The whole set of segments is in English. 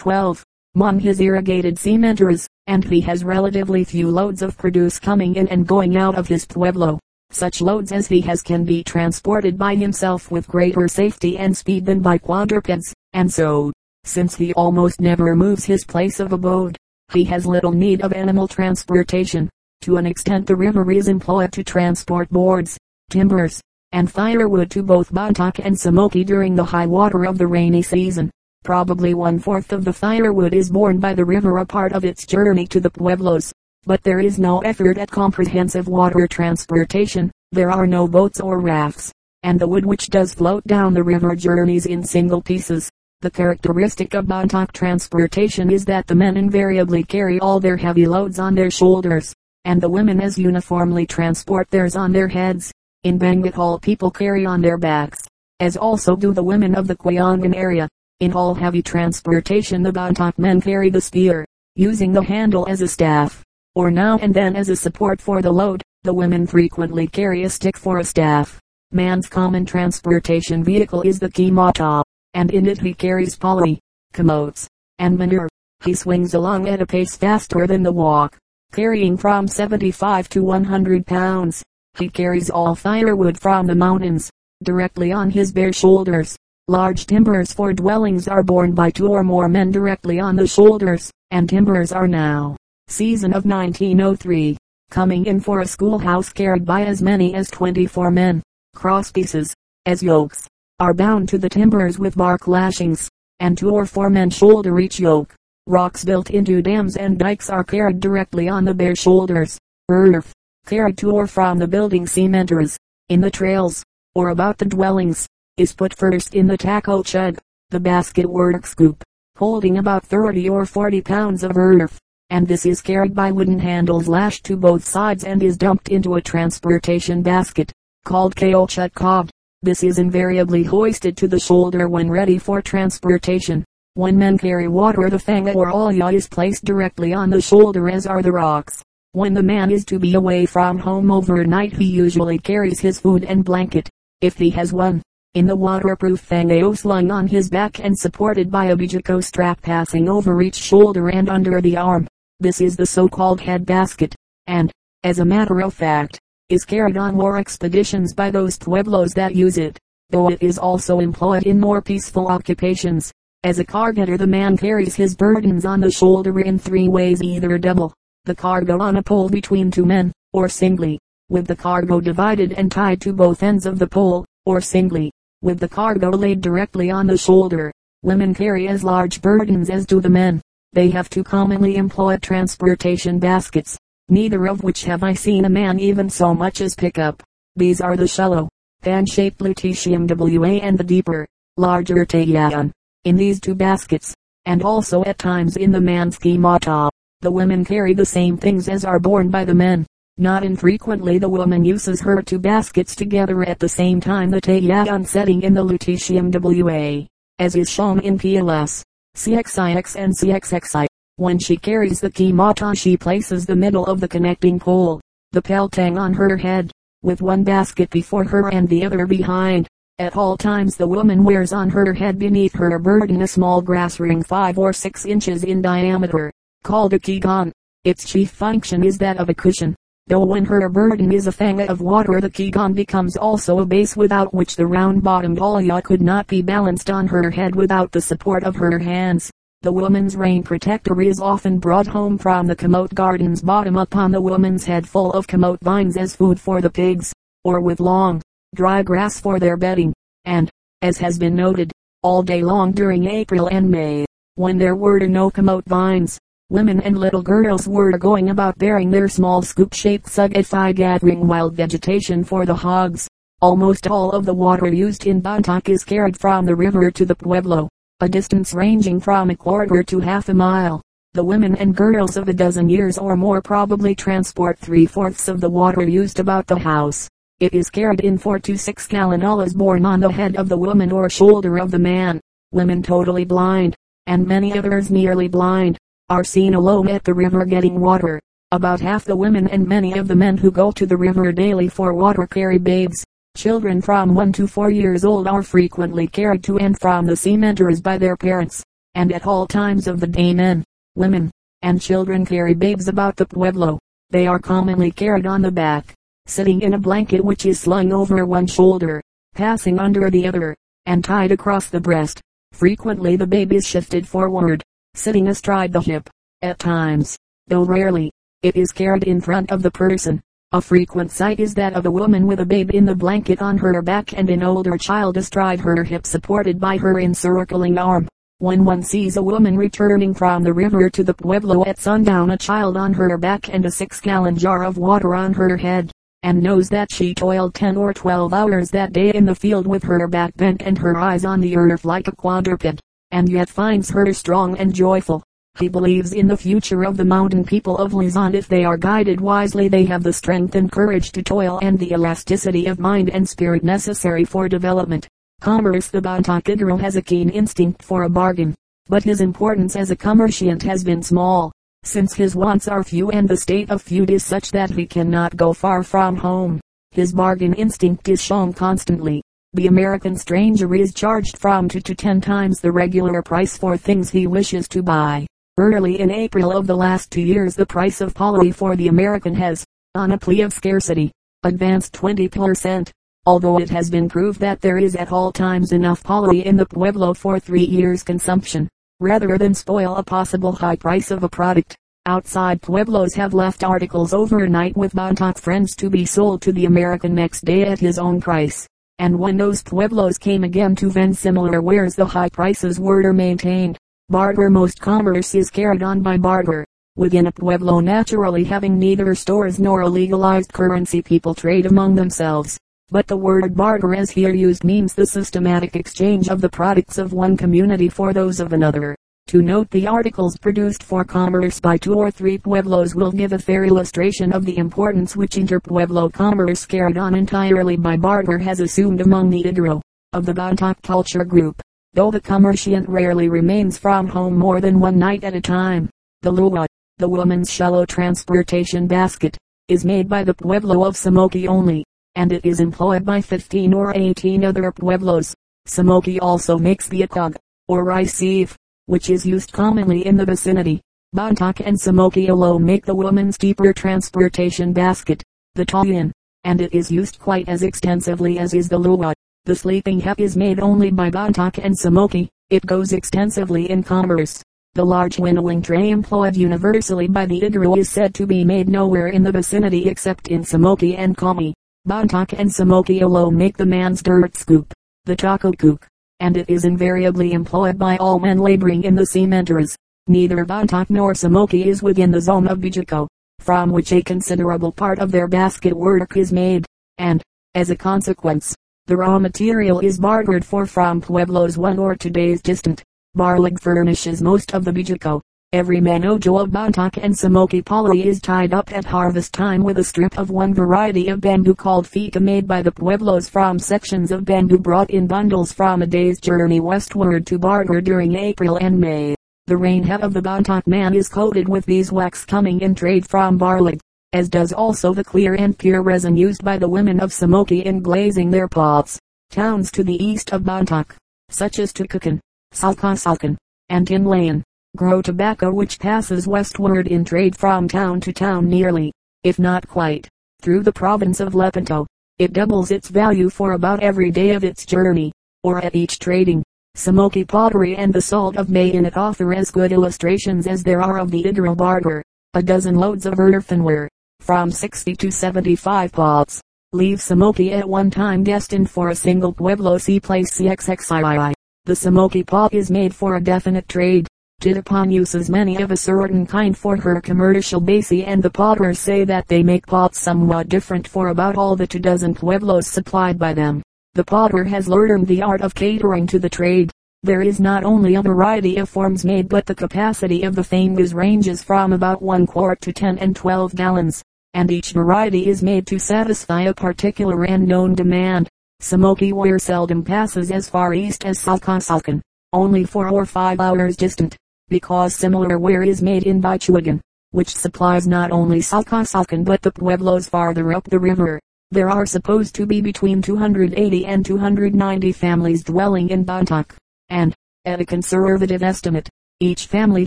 12. Among has irrigated sementeras, and he has relatively few loads of produce coming in and going out of his pueblo. Such loads as he has can be transported by himself with greater safety and speed than by quadrupeds, and so, since he almost never moves his place of abode, he has little need of animal transportation. To an extent the river is employed to transport boards, timbers, and firewood to both Bontoc and Samoki during the high water of the rainy season. Probably one fourth of the firewood is borne by the river a part of its journey to the pueblos. But there is no effort at comprehensive water transportation. There are no boats or rafts. And the wood which does float down the river journeys in single pieces. The characteristic of Bontoc transportation is that the men invariably carry all their heavy loads on their shoulders, and the women as uniformly transport theirs on their heads. In Benguet people carry on their backs, as also do the women of the Quyangan area. In all heavy transportation the Bontoc men carry the spear, using the handle as a staff, or now and then as a support for the load. The women frequently carry a stick for a staff. Man's common transportation vehicle is the kimata, and in it he carries palay, camotes, and manure. He swings along at a pace faster than the walk, carrying from 75 to 100 pounds. He carries all firewood from the mountains, directly on his bare shoulders. Large timbers for dwellings are borne by two or more men directly on the shoulders, and timbers are now, season of 1903, coming in for a schoolhouse carried by as many as 24 men. Cross pieces, as yokes, are bound to the timbers with bark lashings, and two or four men shoulder each yoke. Rocks built into dams and dikes are carried directly on the bare shoulders. Earth, carried to or from the building sementeras, in the trails, or about the dwellings, is put first in the taco chug, the basket work scoop, holding about 30 or 40 pounds of earth, and this is carried by wooden handles lashed to both sides and is dumped into a transportation basket, called kaochut This is invariably hoisted to the shoulder when ready for transportation. When men carry water the fanga or olya is placed directly on the shoulder as are the rocks. When the man is to be away from home overnight he usually carries his food and blanket, if he has one in the waterproof fangao slung on his back and supported by a bejuco strap passing over each shoulder and under the arm. This is the so-called head basket, and, as a matter of fact, is carried on war expeditions by those pueblos that use it, though it is also employed in more peaceful occupations. As a cargetter the man carries his burdens on the shoulder in three ways either double, the cargo on a pole between two men, or singly, with the cargo divided and tied to both ends of the pole, or singly, with the cargo laid directly on the shoulder. Women carry as large burdens as do the men. They have to commonly employ transportation baskets, neither of which have I seen a man even so much as pick up. These are the shallow, fan-shaped lutetium WA and the deeper, larger Tayan. In these two baskets, and also at times in the man's kimata, the women carry the same things as are borne by the men. Not infrequently the woman uses her two baskets together at the same time the Tayan setting in the lutetium WA, as is shown in PLS, CXIX and CXXI. When she carries the kimata she places the middle of the connecting pole, the peltang on her head, with one basket before her and the other behind. At all times the woman wears on her head beneath her burden a small grass ring 5 or 6 inches in diameter, called a kigan. Its chief function is that of a cushion though when her burden is a fanga of water the kigan becomes also a base without which the round-bottomed olya could not be balanced on her head without the support of her hands. The woman's rain protector is often brought home from the camote garden's bottom upon the woman's head full of camote vines as food for the pigs, or with long, dry grass for their bedding, and, as has been noted, all day long during April and May, when there were no camote vines, Women and little girls were going about bearing their small scoop-shaped sugafi gathering wild vegetation for the hogs. Almost all of the water used in Bontoc is carried from the river to the pueblo, a distance ranging from a quarter to half a mile. The women and girls of a dozen years or more probably transport three-fourths of the water used about the house. It is carried in four to six gallanolas borne on the head of the woman or shoulder of the man. Women totally blind, and many others nearly blind, are seen alone at the river getting water. About half the women and many of the men who go to the river daily for water carry babes. Children from 1 to 4 years old are frequently carried to and from the cemeteries by their parents. and at all times of the day men, women, and children carry babes about the pueblo. They are commonly carried on the back, sitting in a blanket which is slung over one shoulder, passing under the other, and tied across the breast. Frequently the babe is shifted forward, sitting astride the hip. At times, though rarely, it is carried in front of the person. A frequent sight is that of a woman with a babe in the blanket on her back and an older child astride her hip supported by her encircling arm. When one sees a woman returning from the river to the pueblo at sundown a child on her back and a six gallon jar of water on her head, and knows that she toiled 10 or 12 hours that day in the field with her back bent and her eyes on the earth like a quadruped, and yet finds her strong and joyful. He believes in the future of the mountain people of Luzon if they are guided wisely they have the strength and courage to toil and the elasticity of mind and spirit necessary for development. Commerce The Bontoc has a keen instinct for a bargain, but his importance as a commerciant has been small, since his wants are few and the state of feud is such that he cannot go far from home. His bargain instinct is shown constantly. The American stranger is charged from two to ten times the regular price for things he wishes to buy. Early in April of the last two years the price of pottery for the American has, on a plea of scarcity, advanced 20 per cent although it has been proved that there is at all times enough pottery in the Pueblo for three years consumption, rather than spoil a possible high price of a product. Outside Pueblos have left articles overnight with Bontoc friends to be sold to the American next day at his own price. And when those Pueblos came again to vend similar wares the high prices were maintained. Barter most commerce is carried on by barter. Within a Pueblo naturally having neither stores nor a legalized currency people trade among themselves but the word barter as here used means the systematic exchange of the products of one community for those of another. To note the articles produced for commerce by two or three pueblos will give a fair illustration of the importance which interpueblo commerce carried on entirely by barter has assumed among the Igorot of the Bontoc culture group. Though the commerciant rarely remains from home more than one night at a time, the lua, the woman's shallow transportation basket, is made by the pueblo of Samoki only and it is employed by 15 or 18 other pueblos. Samoki also makes the atog, or rice sieve, which is used commonly in the vicinity. Bontoc and Samoki alone make the woman's deeper transportation basket, the tayin, and it is used quite as extensively as is the lua. The sleeping hep is made only by Bontoc and Samoki. It goes extensively in commerce. The large winnowing tray employed universally by the Igorot is said to be made nowhere in the vicinity except in Samoki and Kami. Bontoc and Samoki alone make the man's dirt scoop, the taco cook, and it is invariably employed by all men laboring in the sementeras. Neither Bontoc nor Samoki is within the zone of bejuco, from which a considerable part of their basket work is made, and, as a consequence, the raw material is bartered for from pueblos one or two days distant. Barlig furnishes most of the bejuco, Every manojo of Bontoc and Samoki palay is tied up at harvest time with a strip of one variety of bamboo called fika made by the Pueblos from sections of bamboo brought in bundles from a day's journey westward to barter during April and May. The rain head of the Bontoc man is coated with beeswax coming in trade from Barlig, as does also the clear and pure resin used by the women of Samoki in glazing their pots. Towns to the east of Bontoc, such as Tukukan, Salcasalcan, and Tinlayan grow tobacco which passes westward in trade from town to town nearly, if not quite, through the province of Lepanto. It doubles its value for about every day of its journey, or at each trading. Samoki pottery and the salt of it offer as good illustrations as there are of the Igorot barter. A dozen loads of earthenware, from 60 to 75 pots, leave Samoki at one time destined for a single Pueblo C place CXXII. The Samoki pot is made for a definite trade Titapon uses many of a certain kind for her commercial base and the potters say that they make pots somewhat different for about all the two dozen pueblos supplied by them. The potter has learned the art of catering to the trade. There is not only a variety of forms made but the capacity of the fangas ranges from about 1 quart to 10 and 12 gallons, and each variety is made to satisfy a particular and known demand. Samoki ware seldom passes as far east as Salcasalcan, only four or five hours distant because similar ware is made in Bichuagan, which supplies not only Salcasalcan but the pueblos farther up the river. There are supposed to be between 280 and 290 families dwelling in Bontoc, and, At a conservative estimate, each family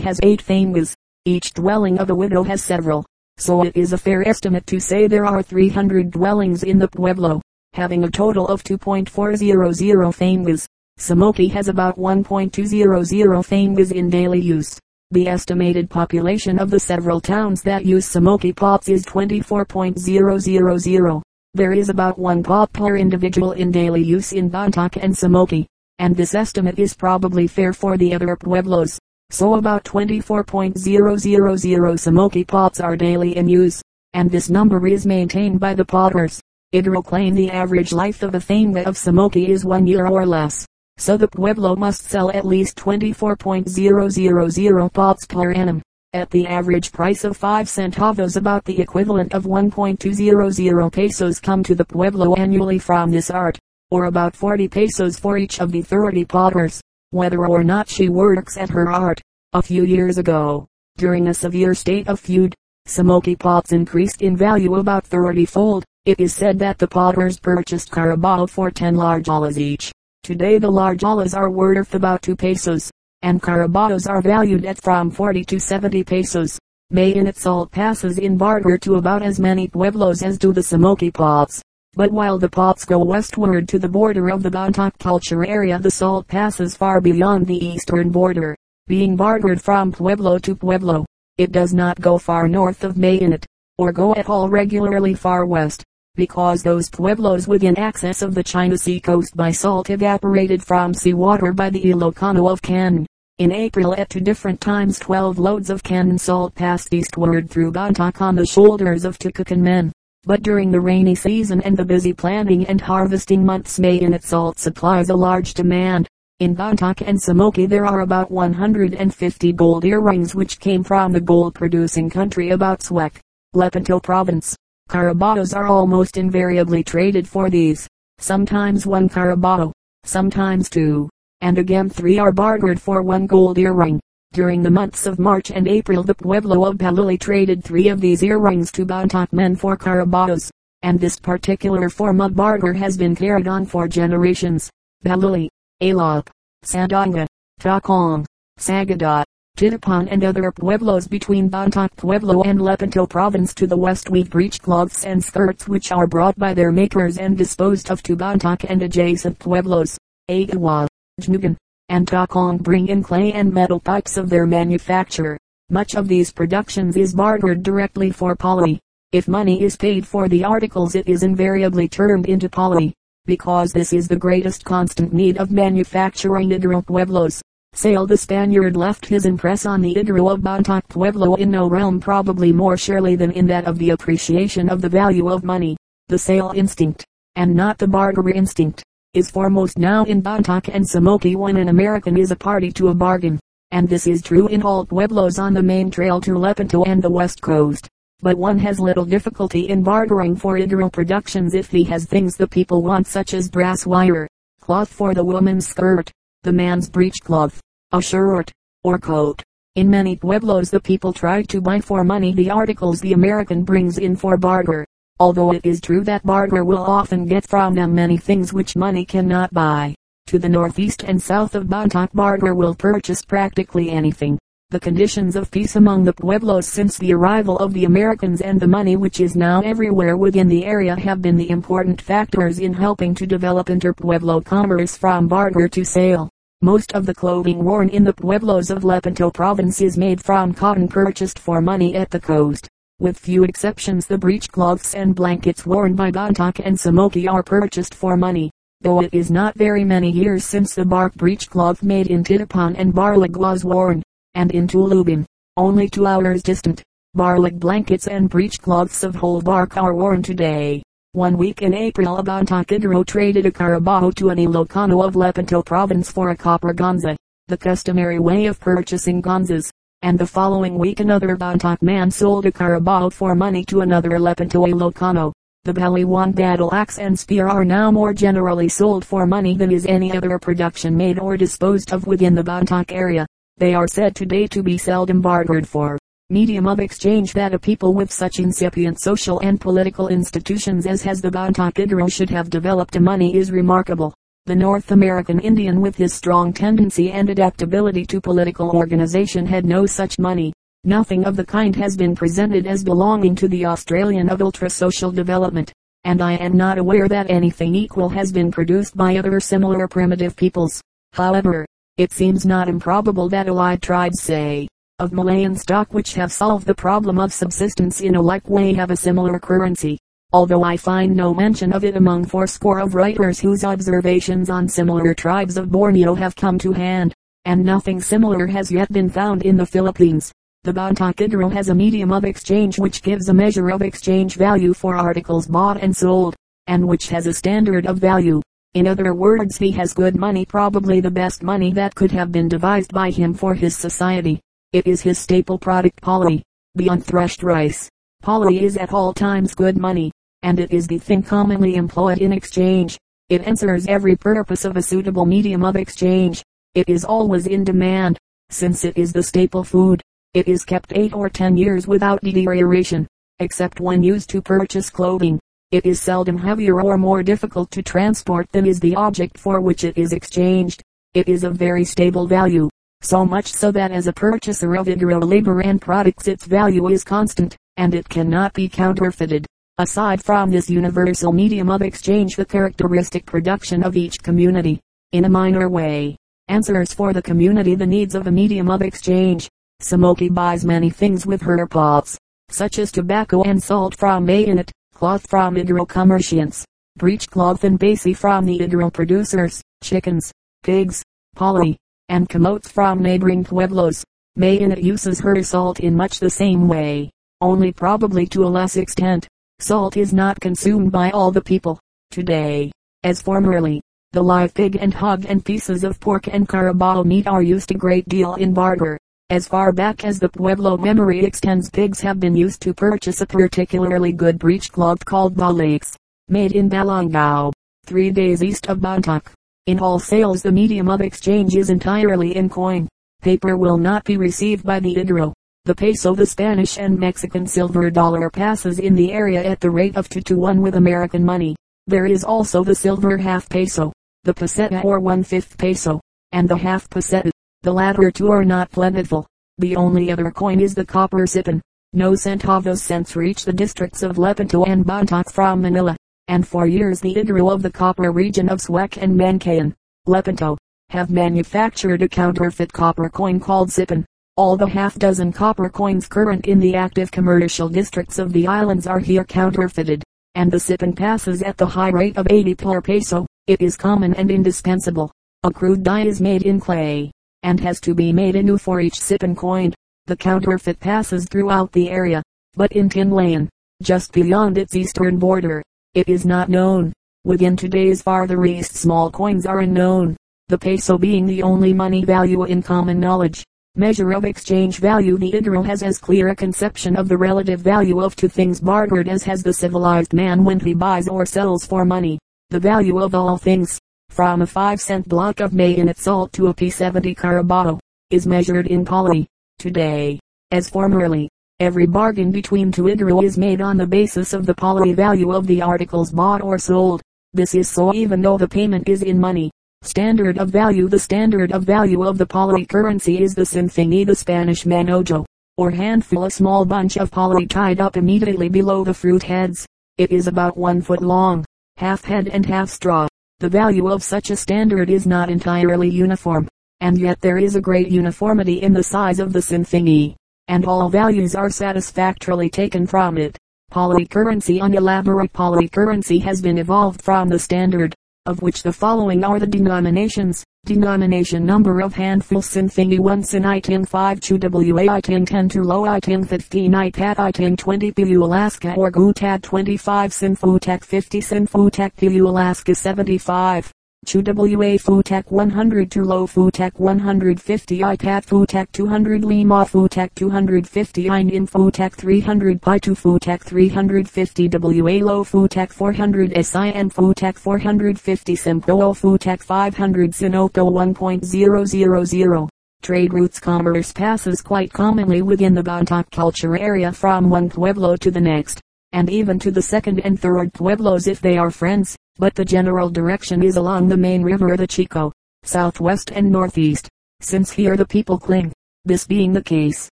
has eight famous. Each dwelling of a widow has several. So it is a fair estimate to say there are 300 dwellings in the pueblo, having a total of 2.400 famous. Samoki has about 1.200 famous in daily use. The estimated population of the several towns that use Samoki pots is 24.000. There is about one pot per individual in daily use in Bontoc and Samoki, and this estimate is probably fair for the other pueblos. So about 24.000 Samoki pots are daily in use, and this number is maintained by the potters. Idro claim the average life of a fanga of Samoki is one year or less. So the pueblo must sell at least 24.000 pots per annum at the average price of 5 centavos about the equivalent of 1.200 pesos come to the pueblo annually from this art, or about 40 pesos for each of the 30 potters, whether or not she works at her art. A few years ago, during a severe state of feud, Samoki pots increased in value about 30-fold. It is said that the potters purchased carabao for 10 large olas each. Today the large olas are worth about 2 pesos and carabaos are valued at from 40 to 70 pesos. Mayinit salt passes in barter to about as many pueblos as do the Samoki pots. But while the pots go westward to the border of the Bontoc culture area the salt passes far beyond the eastern border, being bartered from pueblo to pueblo. It does not go far north of Mayinit, or go at all regularly far west, because those pueblos within access of the China Sea coast by salt evaporated from seawater by the Ilocano of Candon. In April at two different times 12 loads of Candon salt passed eastward through Bontoc on the shoulders of Tukukan men. But during the rainy season and the busy planting and harvesting months Mayinit salt supplies a large demand. In Bontoc and Samoki there are about 150 gold earrings which came from the gold producing country about Suyoc, Lepanto province. Carabaos are almost invariably traded for these. Sometimes one carabao, sometimes two and again three are bartered for one gold earring. During the months of March and April the Pueblo of Paluli traded three of these earrings to Bontoc men for carabaos, and this particular form of barter has been carried on for generations. Paluli, Alop, Sandanga, Takong, Sagadot, Titapon and other pueblos between Bontoc Pueblo and Lepanto province to the west weave breechcloths and skirts which are brought by their makers and disposed of to Bontoc and adjacent pueblos. Agawa, Jnugan, and Takong bring in clay and metal pipes of their manufacture. Much of these productions is bartered directly for palay. If money is paid for the articles it is invariably turned into palay, because this is the greatest constant need of manufacturing Idro Pueblos. Sale the Spaniard left his impress on the Idro of Bontoc Pueblo in no realm probably more surely than in that of the appreciation of the value of money. The sale instinct, and not the barter instinct, is foremost now in Bontoc and Samoki when an American is a party to a bargain. And this is true in all pueblos on the main trail to Lepanto and the west coast. But one has little difficulty in bartering for Idro productions if he has things the people want such as brass wire, cloth for the woman's skirt, the man's breechcloth, a shirt, or coat. In many pueblos the people try to buy for money the articles the American brings in for barter although it is true that barter will often get from them many things which money cannot buy. To the northeast and south of Bontoc barter will purchase practically anything. The conditions of peace among the pueblos since the arrival of the Americans and the money which is now everywhere within the area have been the important factors in helping to develop inter-pueblo commerce from barter to sale. Most of the clothing worn in the pueblos of Lepanto province is made from cotton purchased for money at the coast. With few exceptions the breechcloths and blankets worn by Bontoc and Samoki are purchased for money, though it is not very many years since the bark breechcloth made in Titapon and Barlig was worn, and in Tulubin, only two hours distant, Barlig blankets and breechcloths of whole bark are worn today. One week in April a Bontoc traded a carabao to an Ilocano of Lepanto province for a copper gangsa, the customary way of purchasing gangsas and the following week another Bontoc man sold a carabao for money to another Lepanto Ilocano. The Baliwan battle axe and spear are now more generally sold for money than is any other production made or disposed of within the Bontoc area. They are said today to be seldom bartered for. Medium of exchange that a people with such incipient social and political institutions as has the Bontoc should have developed a money is remarkable. The North American Indian with his strong tendency and adaptability to political organization had no such money. Nothing of the kind has been presented as belonging to the Australian of ultra-social development, and I am not aware that anything equal has been produced by other similar primitive peoples. However, it seems not improbable that allied tribes say, of Malayan stock which have solved the problem of subsistence in a like way have a similar currency, although I find no mention of it among fourscore of writers whose observations on similar tribes of Borneo have come to hand, and nothing similar has yet been found in the Philippines. The Bontoc has a medium of exchange which gives a measure of exchange value for articles bought and sold, and which has a standard of value. In other words he has good money probably the best money that could have been devised by him for his society. It is his staple product palay, the unthreshed rice. Palay is at all times good money, and it is the thing commonly employed in exchange. It answers every purpose of a suitable medium of exchange. It is always in demand, since it is the staple food. It is kept eight or ten years without deterioration, except when used to purchase clothing. It is seldom heavier or more difficult to transport than is the object for which it is exchanged. It is of very stable value, so much so that as a purchaser of Igorot labor and products its value is constant, and it cannot be counterfeited. Aside from this universal medium of exchange the characteristic production of each community, in a minor way, answers for the community the needs of a medium of exchange. Samoki buys many things with her pots, such as tobacco and salt from Mayinit, cloth from Igorot commerciants, breechcloth and basi from the Igorot producers, chickens, pigs, palay, and camotes from neighboring pueblos. Mayinit uses her salt in much the same way, only probably to a less extent. Salt is not consumed by all the people, today, as formerly. The live pig and hog and pieces of pork and carabao meat are used a great deal in barter. As far back as the Pueblo memory extends pigs have been used to purchase a particularly good breechcloth called balates, made in Balangao, three days east of Bontoc. In all sales the medium of exchange is entirely in coin. Paper will not be received by the Idro. The peso the Spanish and Mexican silver dollar passes in the area at the rate of 2 to 1 with American money. There is also the silver half peso, the peseta or one-fifth peso, and the half peseta. The latter two are not plentiful. The only other coin is the copper sipan. No centavos cents reach the districts of Lepanto and Bontoc from Manila and for years the Igorot of the copper region of Suyoc and Mancayan, Lepanto, have manufactured a counterfeit copper coin called Sipan. All the half dozen copper coins current in the active commercial districts of the islands are here counterfeited, and the Sipan passes at the high rate of 80 per peso. It is common and indispensable. A crude die is made in clay, and has to be made anew for each Sipan coined. The counterfeit passes throughout the area, but in Tinlayan, just beyond its eastern border, it is not known. Within today's farther east small coins are unknown. The peso being the only money value in common knowledge. Measure of exchange value The Igorot has as clear a conception of the relative value of two things bartered as has the civilized man when he buys or sells for money. The value of all things, from a 5 cent block of Mayinit salt to a P70 Carabao, is measured in palay. Today, as formerly, Every bargain between two Igorot is made on the basis of the palay value of the articles bought or sold. This is so even though the payment is in money. Standard of value The standard of value of the palay currency is the sinfingi the Spanish manojo, or handful a small bunch of palay tied up immediately below the fruit heads. It is about one foot long, half head and half straw. The value of such a standard is not entirely uniform, and yet there is a great uniformity in the size of the sinfingi and all values are satisfactorily taken from it. Palay currency Unelaborate palay currency has been evolved from the standard, of which the following are the denominations. Denomination number of handfuls sin thingy 1 sin i tin 5 chu wa i tin 10 to low i tin 15 i pat i tin 20 pu Alaska or gutad 25 sin futek 50 sin futek pu Alaska 75. Chu WA Futek 100 to Low Futek 150 IPAT Futek 200 Lima Futek 250 Ein Futek 300 Pi 2 Futek 350 WA Low Futek 400 SIN Futek 450 Simpo Futek 500 Sinoco 1.000 Trade routes commerce passes quite commonly within the Bontoc culture area from one pueblo to the next, and even to the second and third pueblos if they are friends. But the general direction is along the main river the Chico, southwest and northeast, since here the people cling. This being the case,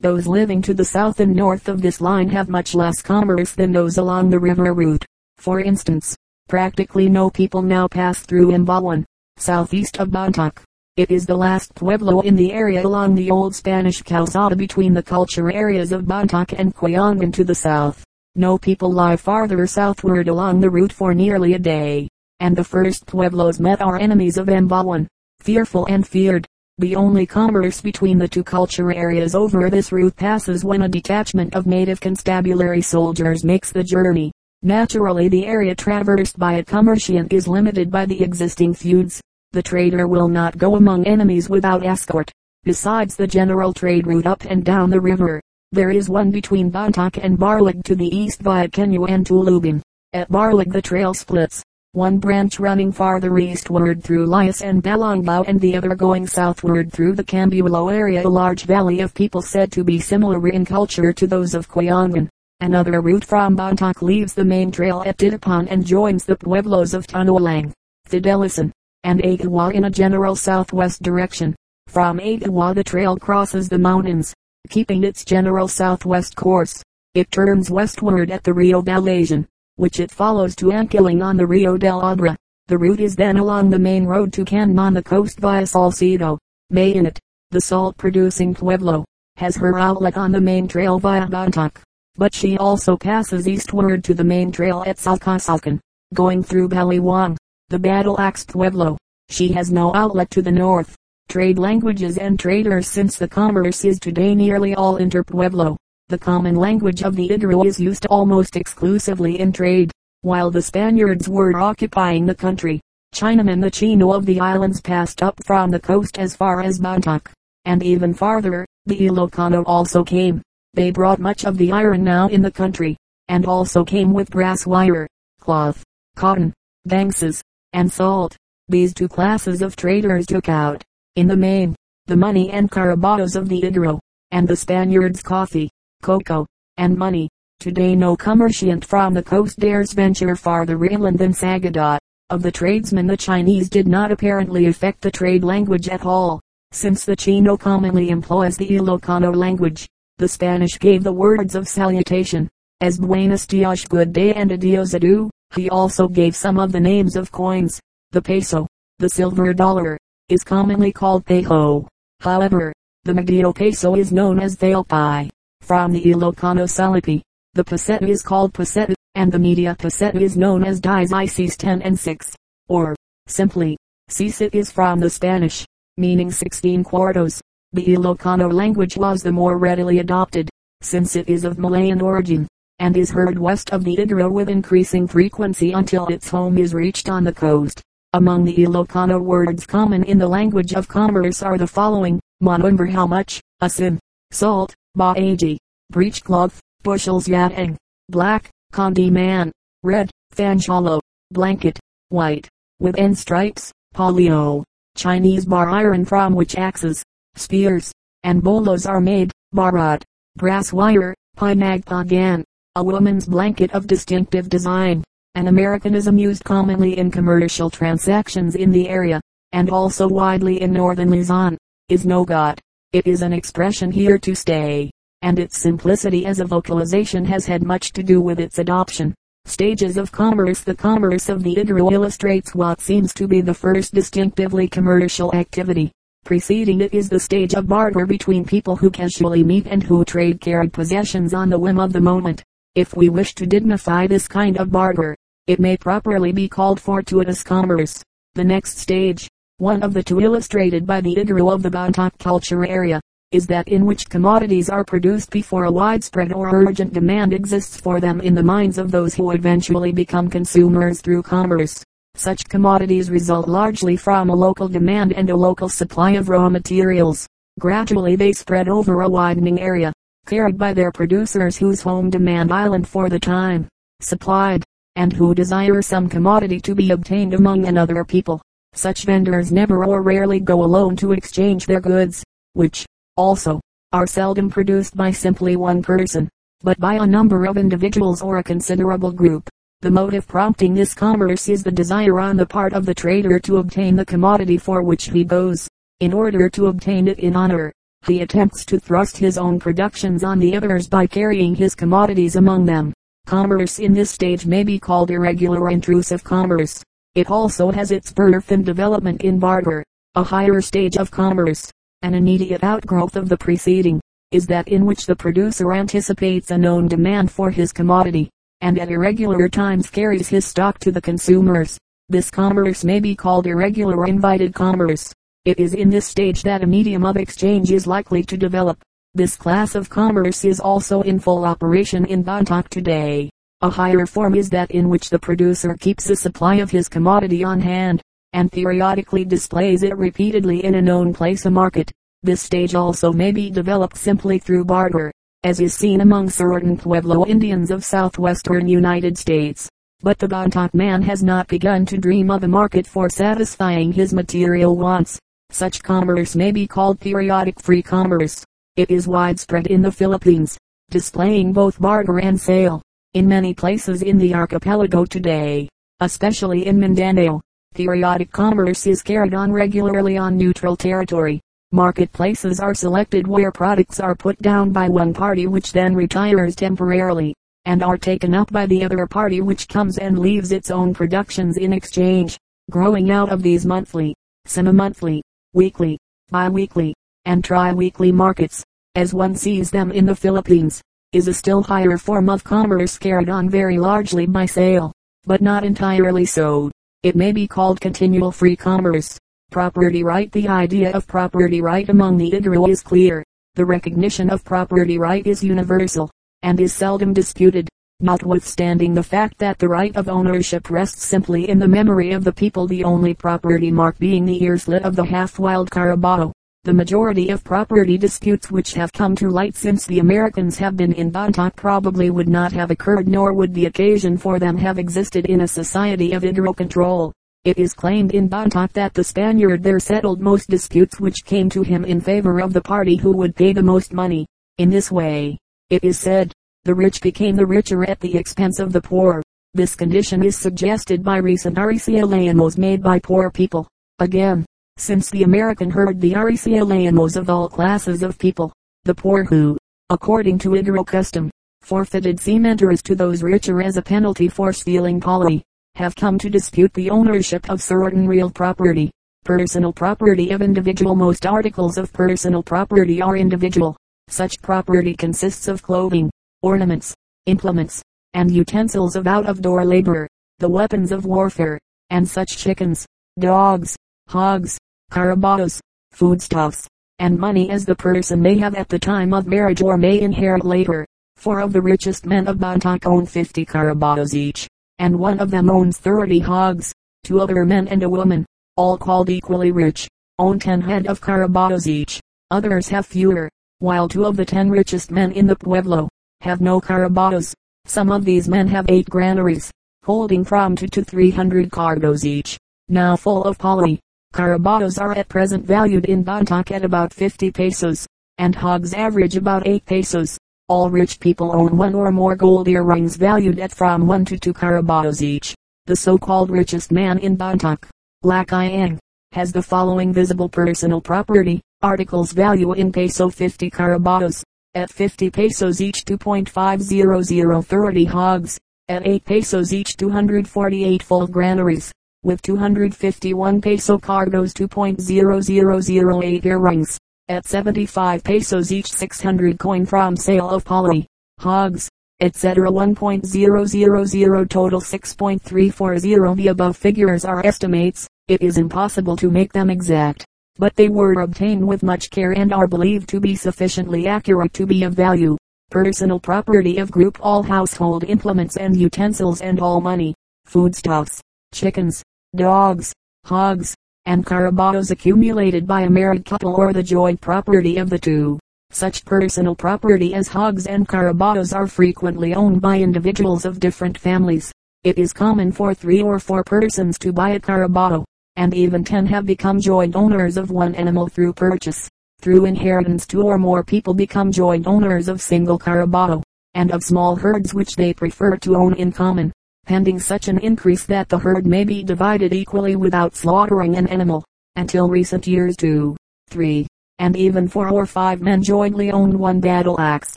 those living to the south and north of this line have much less commerce than those along the river route. For instance, practically no people now pass through Imbawan, southeast of Bontoc. It is the last pueblo in the area along the old Spanish calzada between the culture areas of Bontoc and Cuyangan to the south. No people lie farther southward along the route for nearly a day, and the first pueblos met are enemies of Imbawan, fearful and feared. The only commerce between the two culture areas over this route passes when a detachment of native constabulary soldiers makes the journey. Naturally the area traversed by a commerciant is limited by the existing feuds. The trader will not go among enemies without escort. Besides the general trade route up and down the river, there is one between Bontoc and Barlig to the east via Kenyu and Tulubin. At Barlig the trail splits one branch running farther eastward through Lias and Balongbao and the other going southward through the Cambulo area a large valley of people said to be similar in culture to those of Cuyangan. Another route from Bontoc leaves the main trail at Titapon and joins the pueblos of Tonolang, Fidelison, and Agawa in a general southwest direction. From Agawa the trail crosses the mountains, keeping its general southwest course. It turns westward at the Rio Balasian which it follows to Anquiling on the Rio del Abra. The route is then along the main road to Candon on the coast via Salcedo. Mayinit, the salt-producing pueblo, has her outlet on the main trail via Bontoc. But she also passes eastward to the main trail at Salcasalcan, going through Baliwang, the Battle Axe Pueblo. She has no outlet to the north. Trade languages and traders since the commerce is today nearly all interpueblo. The common language of the Igorot is used almost exclusively in trade. While the Spaniards were occupying the country, Chinamen the Chino of the islands passed up from the coast as far as Bontoc, and even farther, the Ilocano also came. They brought much of the iron now in the country, and also came with brass wire, cloth, cotton, banksas, and salt. These two classes of traders took out, in the main, the money and carabaos of the Igorot, and the Spaniards coffee cocoa, and money. Today no commerciant from the coast dares venture farther inland than Sagada. Of the tradesmen the Chinese did not apparently affect the trade language at all, since the Chino commonly employs the Ilocano language. The Spanish gave the words of salutation, as Buenos dias good day and adios adieu. He also gave some of the names of coins. The peso, the silver dollar, is commonly called pejo. However, the Medio peso is known as Thalpi. From the Ilocano Salipi, the peseta is called peseta, and the media peseta is known as dies ICs 10 and 6, or, simply, CISA is from the Spanish, meaning 16 quartos. The Ilocano language was the more readily adopted, since it is of Malayan origin, and is heard west of the Igorot with increasing frequency until its home is reached on the coast. Among the Ilocano words common in the language of commerce are the following, monumber how much, asin, salt, Baaji, breechcloth, bushels yatang, black, condi man, red, fanchalo, blanket, white, with end stripes, polio, Chinese bar iron from which axes, spears, and bolos are made, barat, brass wire, pinagpagan, a woman's blanket of distinctive design, an Americanism used commonly in commercial transactions in the area, and also widely in northern Luzon, is no god. It is an expression here to stay, and its simplicity as a vocalization has had much to do with its adoption. Stages of commerce The commerce of the Igorot illustrates what seems to be the first distinctively commercial activity. Preceding it is the stage of barter between people who casually meet and who trade carried possessions on the whim of the moment. If we wish to dignify this kind of barter, it may properly be called fortuitous commerce. The next stage, one of the two illustrated by the Igorot of the Bontoc culture area, is that in which commodities are produced before a widespread or urgent demand exists for them in the minds of those who eventually become consumers through commerce. Such commodities result largely from a local demand and a local supply of raw materials. Gradually they spread over a widening area, carried by their producers whose home demand island for the time supplied, and who desire some commodity to be obtained among another people. Such vendors never or rarely go alone to exchange their goods, which, also, are seldom produced by simply one person, but by a number of individuals or a considerable group. The motive prompting this commerce is the desire on the part of the trader to obtain the commodity for which he goes. In order to obtain it in honor, he attempts to thrust his own productions on the others by carrying his commodities among them. Commerce in this stage may be called irregular intrusive commerce. It also has its birth and development in barter, a higher stage of commerce, an immediate outgrowth of the preceding, is that in which the producer anticipates a known demand for his commodity and at irregular times carries his stock to the consumers. This commerce may be called irregular invited commerce. It is in this stage that a medium of exchange is likely to develop. This class of commerce is also in full operation in Bontoc today. A higher form is that in which the producer keeps a supply of his commodity on hand, and periodically displays it repeatedly in a known place a market. This stage also may be developed simply through barter as is seen among certain Pueblo Indians of southwestern United States. But the Bontoc man has not begun to dream of a market for satisfying his material wants. Such commerce may be called periodic free commerce. It is widespread in the Philippines, displaying both barter and sale. In many places in the archipelago today, especially in Mindanao, periodic commerce is carried on regularly on neutral territory. Marketplaces are selected where products are put down by one party which then retires temporarily, and are taken up by the other party which comes and leaves its own productions in exchange. Growing out of these monthly, semi-monthly, weekly, bi-weekly, and tri-weekly markets, as one sees them in the Philippines, is a still higher form of commerce carried on very largely by sale, but not entirely so. It may be called continual free commerce. Property right The idea of property right among the Igorot is clear. The recognition of property right is universal, and is seldom disputed, notwithstanding the fact that the right of ownership rests simply in the memory of the people the only property mark being the ear slit of the half-wild carabao. The majority of property disputes which have come to light since the Americans have been in Bontoc probably would not have occurred nor would the occasion for them have existed in a society of Igorot control. It is claimed in Bontoc that the Spaniard there settled most disputes which came to him in favor of the party who would pay the most money. In this way, it is said, the rich became the richer at the expense of the poor. This condition is suggested by recent arrecialiamos made by poor people. Again, since the American heard the arrecialiamos of all classes of people, the poor who, according to Igorot custom, forfeited sementeras to those richer as a penalty for stealing palay, have come to dispute the ownership of certain real property. Personal property of individual Most articles of personal property are individual. Such property consists of clothing, ornaments, implements, and utensils of out-of-door labor, the weapons of warfare, and such chickens, dogs, hogs, carabaos, foodstuffs, and money as the person may have at the time of marriage or may inherit later. Four of the richest men of Bontoc own 50 carabaos each and one of them owns 30 hogs. Two other men and a woman, all called equally rich, own 10 head of carabaos each. Others have fewer, while two of the 10 richest men in the pueblo have no carabaos. Some of these men have eight granaries, holding from two to 300 cargoes each, now full of palay. Carabaos are at present valued in Bontoc at about 50 pesos, and hogs average about 8 pesos. All rich people own one or more gold earrings valued at from 1 to 2 carabaos each. The so-called richest man in Bontoc, Lacayang, has the following visible personal property. Articles value in peso 50 carabaos. At 50 pesos each 2.500 30 hogs. At 8 pesos each 248 full granaries. With 251 peso cargoes 2.0008 earrings at 75 pesos each 600 coin from sale of palay, hogs, etc. 1.000 total 6.340 The above figures are estimates, it is impossible to make them exact, but they were obtained with much care and are believed to be sufficiently accurate to be of value. Personal property of group all household implements and utensils and all money, foodstuffs, chickens, dogs, hogs, and carabaos accumulated by a married couple or the joint property of the two. Such personal property as hogs and carabaos are frequently owned by individuals of different families. It is common for three or four persons to buy a carabao, and even ten have become joint owners of one animal through purchase. Through inheritance two or more people become joint owners of single carabao, and of small herds which they prefer to own in common. Pending such an increase that the herd may be divided equally without slaughtering an animal. Until recent years two, three, and even four or five men jointly owned one battle axe.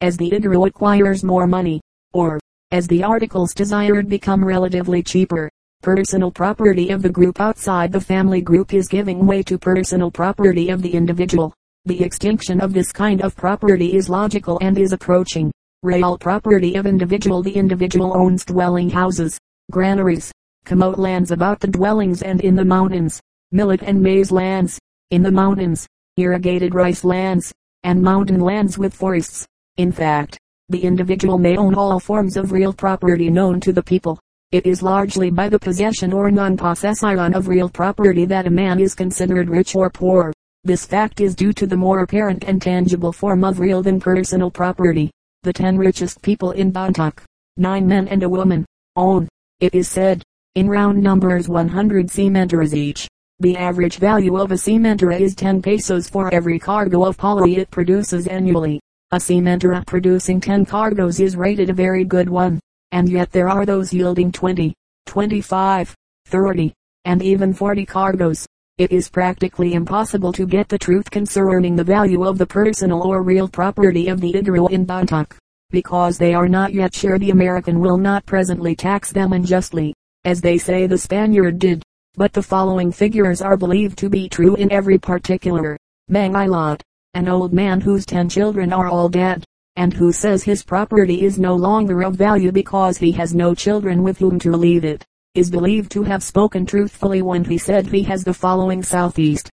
As the Igorot acquires more money, or, as the articles desired become relatively cheaper, personal property of the group outside the family group is giving way to personal property of the individual. The extinction of this kind of property is logical and is approaching. Real property of individual The individual owns dwelling houses, granaries, camote lands about the dwellings and in the mountains, millet and maize lands, in the mountains, irrigated rice lands, and mountain lands with forests. In fact, the individual may own all forms of real property known to the people. It is largely by the possession or non-possession of real property that a man is considered rich or poor. This fact is due to the more apparent and tangible form of real than personal property. The ten richest people in Bontoc, nine men and a woman, own, it is said, in round numbers 100 sementeras each. The average value of a sementera is 10 pesos for every cargo of palay it produces annually. A sementera producing 10 cargoes is rated a very good one, and yet there are those yielding 20, 25, 30, and even 40 cargoes. It is practically impossible to get the truth concerning the value of the personal or real property of the Igorot in Bontoc, because they are not yet sure the American will not presently tax them unjustly, as they say the Spaniard did. But the following figures are believed to be true in every particular. Mangilot, an old man whose ten children are all dead, and who says his property is no longer of value because he has no children with whom to leave it is believed to have spoken truthfully when he said he has the following southeast,